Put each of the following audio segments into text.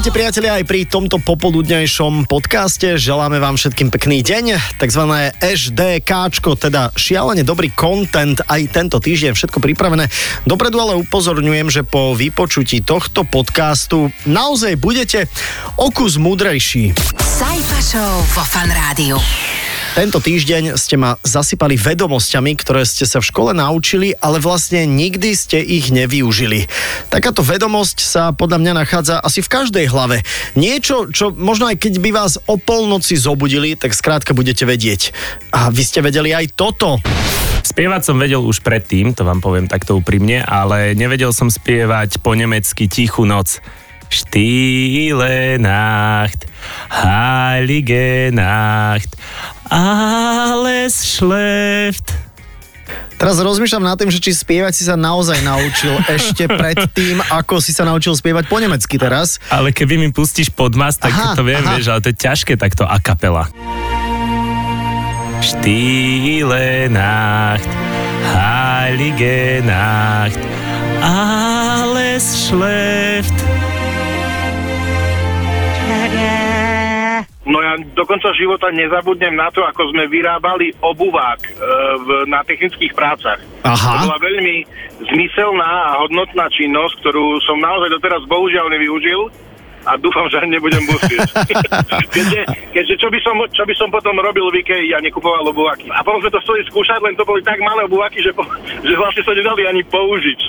Ahojte priatelia aj pri tomto popoludnejšom podcaste. Želáme vám všetkým pekný deň. Takzvané HDKčko, teda šialene dobrý content aj tento týždeň, všetko pripravené. Dopredu ale upozorňujem, že po vypočutí tohto podcastu naozaj budete okus múdrejší. Sajfa Show vo Fan Rádiu. Tento týždeň ste ma zasypali vedomosťami, ktoré ste sa v škole naučili, ale vlastne nikdy ste ich nevyužili. Takáto vedomosť sa podľa mňa nachádza asi v každej hlave. Niečo, čo možno aj keď by vás o polnoci zobudili, tak skrátka budete vedieť. A vy ste vedeli aj toto. Spievať som vedel už predtým, to vám poviem takto úprimne, ale nevedel som spievať po nemecky Tichú noc. Stille Nacht, Heilige Nacht, alles schläft. Teraz rozmýšľam nad tým, že či spievať si sa naozaj naučil ešte pred tým, ako si sa naučil spievať po nemecky teraz. Ale keby mi pustíš podmas, tak Aha, to viem, aha. vieš, ale to je ťažké takto a kapela. Stille Nacht, Heilige Nacht, alles schläft. No ja do konca života nezabudnem na to, ako sme vyrábali obuvák e, v, na technických prácach. Aha. To bola veľmi zmyselná a hodnotná činnosť, ktorú som naozaj doteraz bohužiaľ nevyužil a dúfam, že ani nebudem musieť. keďže, keďže čo, by som, čo by som potom robil v Ikei a nekupoval obuvaky. A potom sme to chceli skúšať, len to boli tak malé obuvaky, že, po, že vlastne sa nedali ani použiť.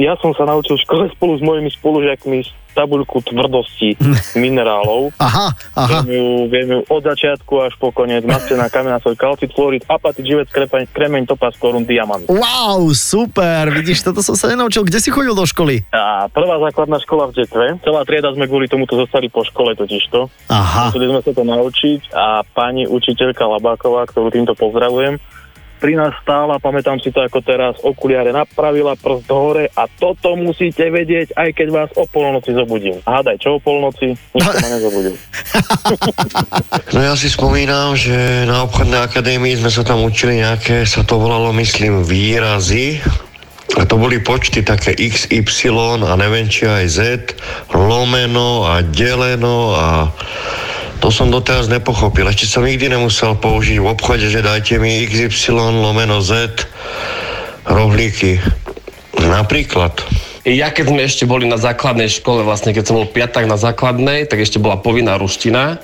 Ja som sa naučil v škole spolu s mojimi spolužiakmi tabuľku tvrdosti minerálov. Aha, aha. Viem ju, viem ju od začiatku až po koniec. Mastená kamená svoj kalcit, fluorid, apatit, živec, kremeň, kremeň topaz, korun, diamant. Wow, super, vidíš, toto som sa nenaučil. Kde si chodil do školy? A prvá základná škola v Detve. Celá trieda sme kvôli tomuto zostali po škole totižto. Aha. Museli sme sa to naučiť a pani učiteľka Labáková, ktorú týmto pozdravujem, pri nás stála, pamätám si to ako teraz, okuliare napravila, prst hore a toto musíte vedieť, aj keď vás o polnoci zobudím. Hádaj, čo o polnoci? Nikto ma nezobudil. No ja si spomínam, že na obchodnej akadémii sme sa tam učili nejaké, sa to volalo myslím výrazy, a to boli počty také X, Y a neviem či aj Z, lomeno a deleno a to som doteraz nepochopil. Ešte som nikdy nemusel použiť v obchode, že dajte mi XY lomeno Z rohlíky. Napríklad. Ja keď sme ešte boli na základnej škole, vlastne keď som bol piatak na základnej, tak ešte bola povinná ruština.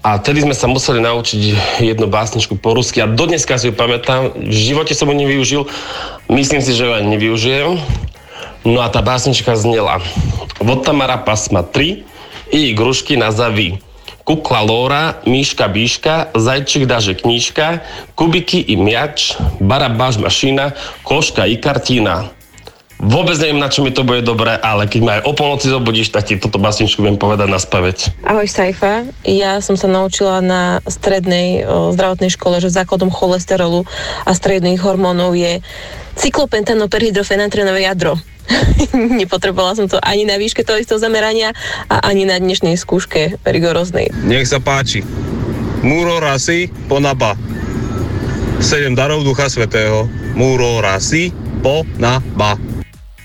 A vtedy sme sa museli naučiť jednu básničku po rusky a dodneska si ju pamätám, v živote som ju nevyužil, myslím si, že ju ani nevyužijem. No a tá básnička znela. Vod Tamara pasma 3 i grušky na zaví. кукла Лора, мишка Бишка, зајчик даже книжка, кубики и мјач, барабаш машина, кошка и картина. Vôbec neviem, na čo mi to bude dobré, ale keď ma aj o polnoci zobudíš, tak ti toto básničku viem povedať na spaveť. Ahoj Saifa, ja som sa naučila na strednej o, zdravotnej škole, že základom cholesterolu a stredných hormónov je cyklopentanoperhydrofenatrenové jadro. Nepotrebovala som to ani na výške toho istého zamerania a ani na dnešnej skúške rigoróznej. Nech sa páči. Múro rasy ponaba. Sedem darov Ducha Svetého. Múro rasy ponaba.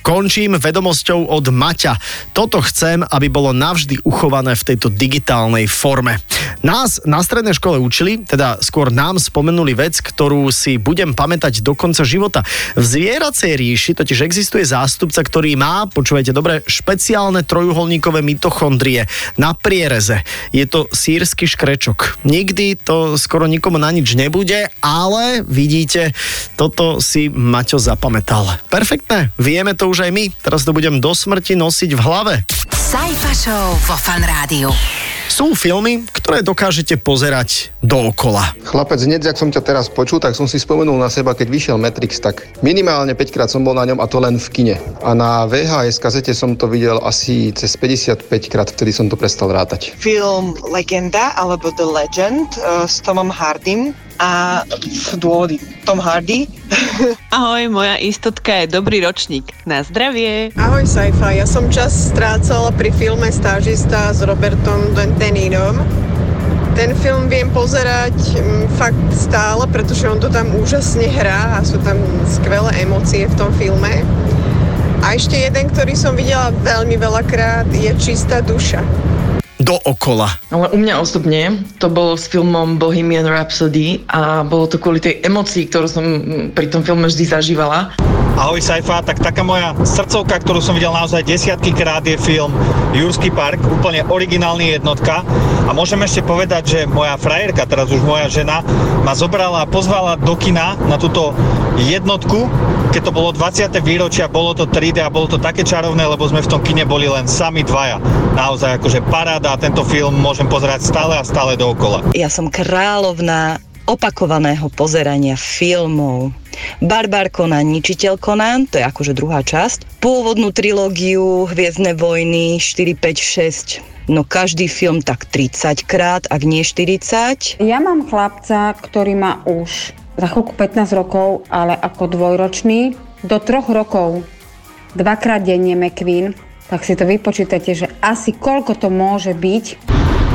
Končím vedomosťou od Maťa. Toto chcem, aby bolo navždy uchované v tejto digitálnej forme. Nás na strednej škole učili, teda skôr nám spomenuli vec, ktorú si budem pamätať do konca života. V zvieracej ríši totiž existuje zástupca, ktorý má, počúvajte dobre, špeciálne trojuholníkové mitochondrie na priereze. Je to sírsky škrečok. Nikdy to skoro nikomu na nič nebude, ale vidíte, toto si Maťo zapamätal. Perfektné, vieme to už aj my. Teraz to budem do smrti nosiť v hlave. Sajfa Show vo Fan Rádiu. Sú filmy, ktoré dokážete pozerať dookola. Chlapec, hneď, ak som ťa teraz počul, tak som si spomenul na seba, keď vyšiel Matrix, tak minimálne 5 krát som bol na ňom a to len v kine. A na VHS kazete som to videl asi cez 55 krát, vtedy som to prestal rátať. Film Legenda alebo The Legend uh, s Tomom Hardym A dôvody. Tom Hardy. Ahoj, moja istotka je dobrý ročník. Na zdravie. Ahoj Saifa, ja som čas strácala pri filme Stážista s Robertom Denínom. Ten film viem pozerať m, fakt stále, pretože on to tam úžasne hrá a sú tam skvelé emócie v tom filme. A ešte jeden, ktorý som videla veľmi veľakrát, je Čistá duša. Dookola. Ale u mňa osobne to bolo s filmom Bohemian Rhapsody a bolo to kvôli tej emocii, ktorú som pri tom filme vždy zažívala. Ahoj Saifa, tak taká moja srdcovka, ktorú som videl naozaj desiatky krát je film Jurský park, úplne originálny jednotka a môžem ešte povedať, že moja frajerka, teraz už moja žena, ma zobrala a pozvala do kina na túto jednotku, keď to bolo 20. výročia, bolo to 3D a bolo to také čarovné, lebo sme v tom kine boli len sami dvaja. Naozaj akože paráda a tento film môžem pozerať stále a stále dookola. Ja som kráľovná opakovaného pozerania filmov. Barbar Conan, Ničiteľ Conan, to je akože druhá časť. Pôvodnú trilógiu Hviezdne vojny 4, 5, 6 No každý film tak 30 krát, ak nie 40. Ja mám chlapca, ktorý má už za chvíľku 15 rokov, ale ako dvojročný, do troch rokov dvakrát denne McQueen, tak si to vypočítate, že asi koľko to môže byť.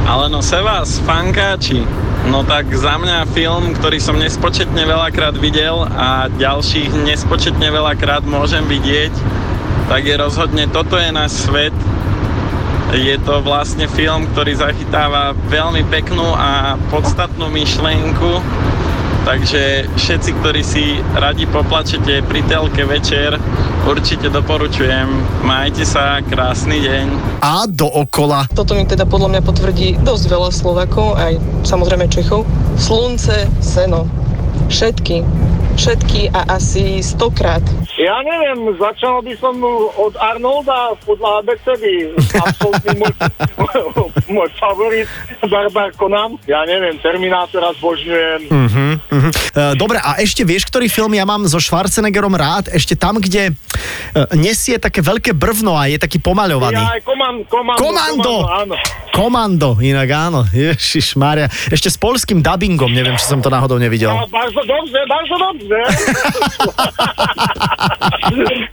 Ale no se vás, fankáči, no tak za mňa film, ktorý som nespočetne veľakrát videl a ďalších nespočetne veľakrát môžem vidieť, tak je rozhodne Toto je náš svet. Je to vlastne film, ktorý zachytáva veľmi peknú a podstatnú myšlienku, takže všetci, ktorí si radi poplačete pri telke večer, určite doporučujem. Majte sa, krásny deň. A dookola. Toto mi teda podľa mňa potvrdí dosť veľa Slovakov, aj samozrejme Čechov. Slunce, seno. Všetky. Všetky a asi stokrát. Ja neviem, začal by som od Arnolda podľa abecedy. Absolutný môj, môj favorit, Barbar Conan. Ja neviem, Terminátora zbožňujem. Uh-huh, uh-huh. Dobre, a ešte vieš, ktorý film ja mám so Schwarzeneggerom rád? Ešte tam, kde uh, nesie také veľké brvno a je taký pomaľovaný. Ja aj komando, komando, Komando! áno. Komando, inak áno. Ježiš Maria. Ešte s polským dubbingom, neviem, či som to náhodou nevidel. No, bardzo dobrze, bardzo dobrze.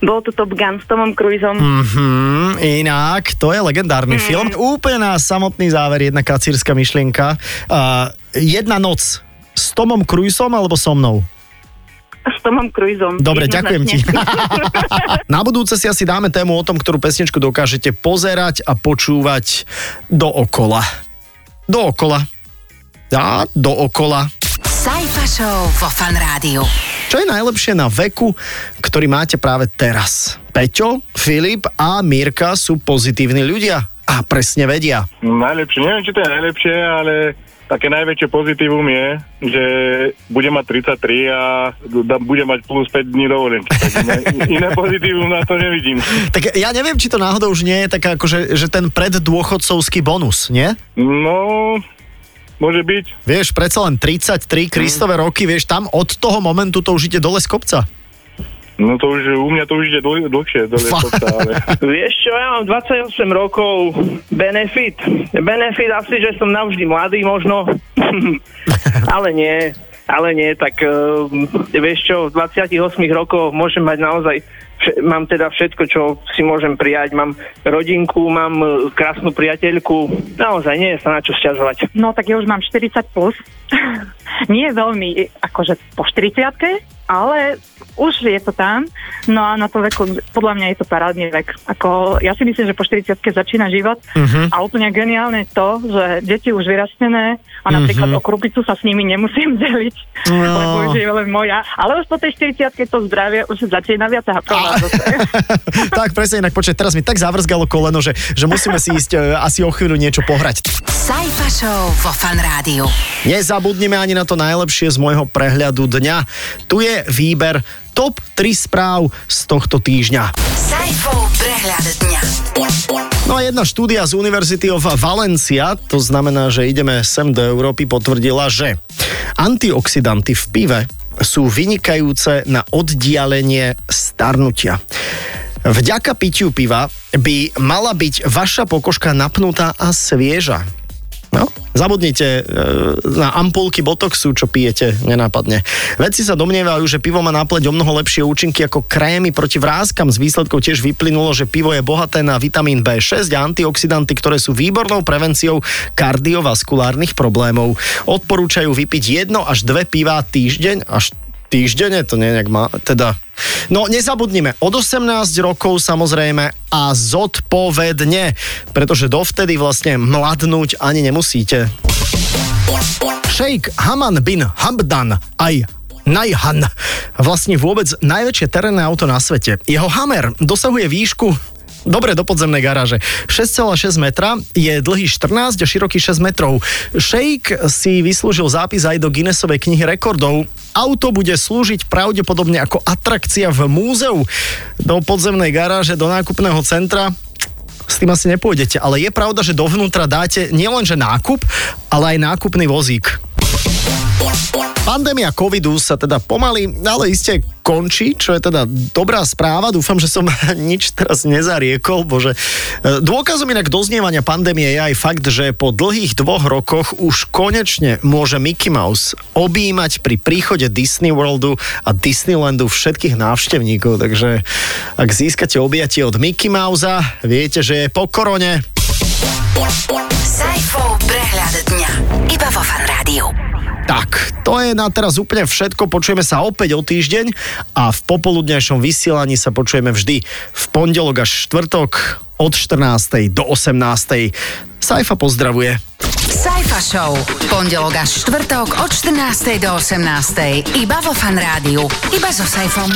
Bol to Top Gun s Tomom Cruiseom. Mhm, inak, to je legendárny mm. film. Úplne na samotný záver jedna kacírska myšlienka. Uh, jedna noc s Tomom Cruiseom alebo so mnou? S Tomom Cruiseom. Dobre, ďakujem ti. Na budúce si asi dáme tému o tom, ktorú pesničku dokážete pozerať a počúvať dookola. Dookola. A dookola. Sajfa Show vo Fan Rádiu. Čo je najlepšie na veku, ktorý máte práve teraz? Peťo, Filip a Mirka sú pozitívni ľudia a presne vedia. Najlepšie, neviem, či to je najlepšie, ale také najväčšie pozitívum je, že bude mať 33 a bude mať plus 5 dní dovolenky. Iné, iné pozitívum na to nevidím. Tak ja neviem, či to náhodou už nie je taká, akože, že ten preddôchodcovský bonus, nie? No, môže byť. Vieš, predsa len 33 Kristové roky, vieš, tam od toho momentu to už ide dole z kopca. No to už, u mňa to už ide dlh, dlhšie dole kopca, ale... Vieš čo, ja mám 28 rokov, benefit. Benefit asi, že som navždy mladý možno, ale nie, ale nie, tak uh, vieš čo, v 28 rokoch môžem mať naozaj, mám teda všetko, čo si môžem prijať, mám rodinku, mám uh, krásnu priateľku, naozaj nie je sa na čo sťažovať. No tak ja už mám 40 plus. Nie veľmi, akože po 40 ale už je to tam. No a na to veku, podľa mňa je to parádny vek. Ako, ja si myslím, že po 40 začína život Mhm. a úplne geniálne je to, že deti už vyrastené a napríklad Mhm. o krupicu sa s nimi nemusím deliť, No. lebo už je len moja. Ale už po tej 40 to zdravie už začína viac hapovať zase. tak presne, inak počkaj, teraz mi tak zavrzgalo koleno, že, že musíme si ísť e, asi o chvíľu niečo pohrať. Sajfa Show vo Fan Rádiu. Nezabudnime ani na to najlepšie z môjho prehľadu dňa. Tu je výber top 3 správ z tohto týždňa. Sajfov prehľad dňa. No a jedna štúdia z University of Valencia, to znamená, že ideme sem do Európy, potvrdila, že antioxidanty v pive sú vynikajúce na oddialenie starnutia. Vďaka pitiu piva by mala byť vaša pokožka napnutá a svieža. No, zabudnite e, na ampulky botoxu, čo pijete, nenápadne. Vedci sa domnievajú, že pivo má na pleť o mnoho lepšie účinky ako krémy proti vrázkam. Z výsledkov tiež vyplynulo, že pivo je bohaté na vitamín B6 a antioxidanty, ktoré sú výbornou prevenciou kardiovaskulárnych problémov. Odporúčajú vypiť jedno až dve piva týždeň, až týždenne, to nie nejak má, teda... No nezabudnime, od 18 rokov samozrejme a zodpovedne, pretože dovtedy vlastne mladnúť ani nemusíte. Sheikh Haman bin Hamdan aj Najhan vlastne vôbec najväčšie terénne auto na svete. Jeho Hammer dosahuje výšku Dobre, do podzemnej garáže. 6,6 metra, je dlhý 14 a široký 6 metrov. Sheik si vyslúžil zápis aj do Guinnessovej knihy rekordov. Auto bude slúžiť pravdepodobne ako atrakcia v múzeu do podzemnej garáže, do nákupného centra s tým asi nepôjdete, ale je pravda, že dovnútra dáte nielenže nákup, ale aj nákupný vozík. Pandémia covidu sa teda pomaly, ale iste končí, čo je teda dobrá správa. Dúfam, že som nič teraz nezariekol, bože. E, Dôkazom inak doznievania pandémie je aj fakt, že po dlhých dvoch rokoch už konečne môže Mickey Mouse objímať pri príchode Disney Worldu a Disneylandu všetkých návštevníkov. Takže ak získate objatie od Mickey Mousea, viete, že je po korone. Sajfov prehľad dňa. Iba vo Fan Rádiu. Tak, to je na teraz úplne všetko. Počujeme sa opäť o týždeň a v popoludnejšom vysielaní sa počujeme vždy v pondelok až štvrtok od 14. do 18. Saifa pozdravuje. Sajfa Show. Pondelok až štvrtok od 14. do 18. Iba vo Fan. Iba so Sajfom.